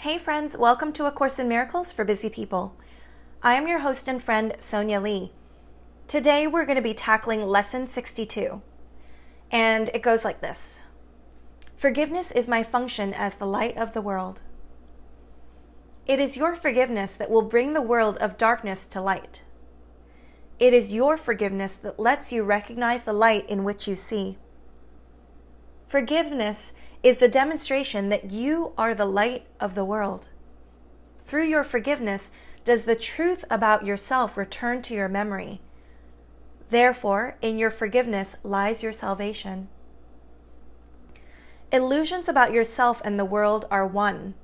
Hey, friends, welcome to A Course in Miracles for Busy People. I am your host and friend, Sonia Lee. Today, we're going to be tackling Lesson 62, and it goes like this Forgiveness is my function as the light of the world. It is your forgiveness that will bring the world of darkness to light. It is your forgiveness that lets you recognize the light in which you see. Forgiveness is the demonstration that you are the light of the world. Through your forgiveness, does the truth about yourself return to your memory. Therefore, in your forgiveness lies your salvation. Illusions about yourself and the world are one.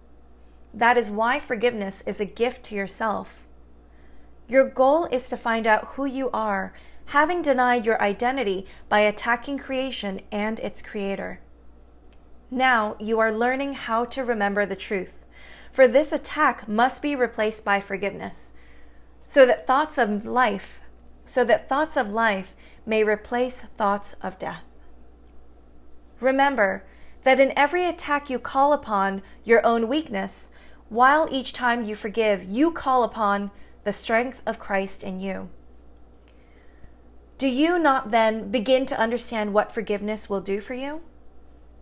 That is why forgiveness is a gift to yourself. Your goal is to find out who you are, having denied your identity by attacking creation and its creator. Now you are learning how to remember the truth, for this attack must be replaced by forgiveness, so that thoughts of life, so that thoughts of life may replace thoughts of death. Remember that in every attack you call upon your own weakness, while each time you forgive, you call upon the strength of Christ in you. Do you not then begin to understand what forgiveness will do for you?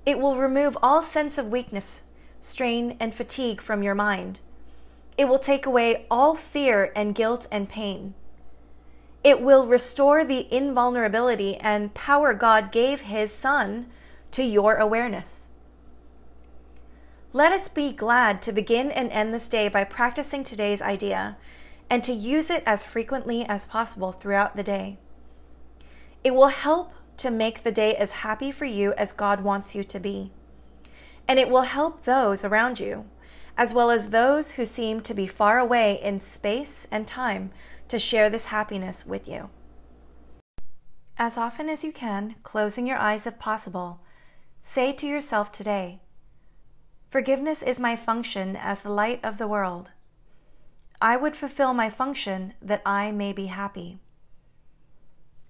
It will remove all sense of weakness, strain, and fatigue from your mind. It will take away all fear and guilt and pain. It will restore the invulnerability and power God gave His Son to your awareness. Let us be glad to begin and end this day by practicing today's idea and to use it as frequently as possible throughout the day. It will help to make the day as happy for you as God wants you to be. And it will help those around you, as well as those who seem to be far away in space and time, to share this happiness with you. As often as you can, closing your eyes if possible, say to yourself today, Forgiveness is my function as the light of the world. I would fulfill my function that I may be happy.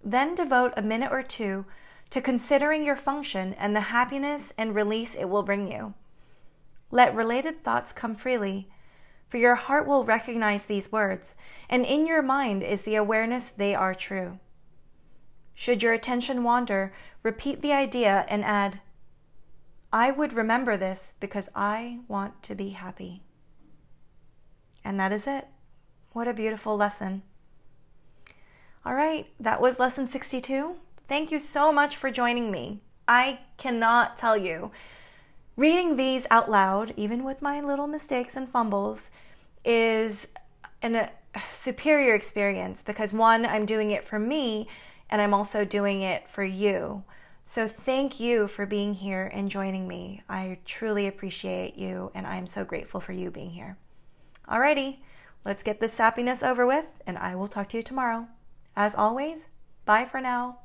Then devote a minute or two to considering your function and the happiness and release it will bring you. Let related thoughts come freely, for your heart will recognize these words, and in your mind is the awareness they are true. Should your attention wander, repeat the idea and add, I would remember this because I want to be happy. And that is it. What a beautiful lesson. All right, that was lesson 62. Thank you so much for joining me. I cannot tell you. Reading these out loud, even with my little mistakes and fumbles, is an, a superior experience because one, I'm doing it for me, and I'm also doing it for you. So thank you for being here and joining me. I truly appreciate you, and I'm so grateful for you being here. Alrighty, let's get this sappiness over with, and I will talk to you tomorrow. As always, bye for now.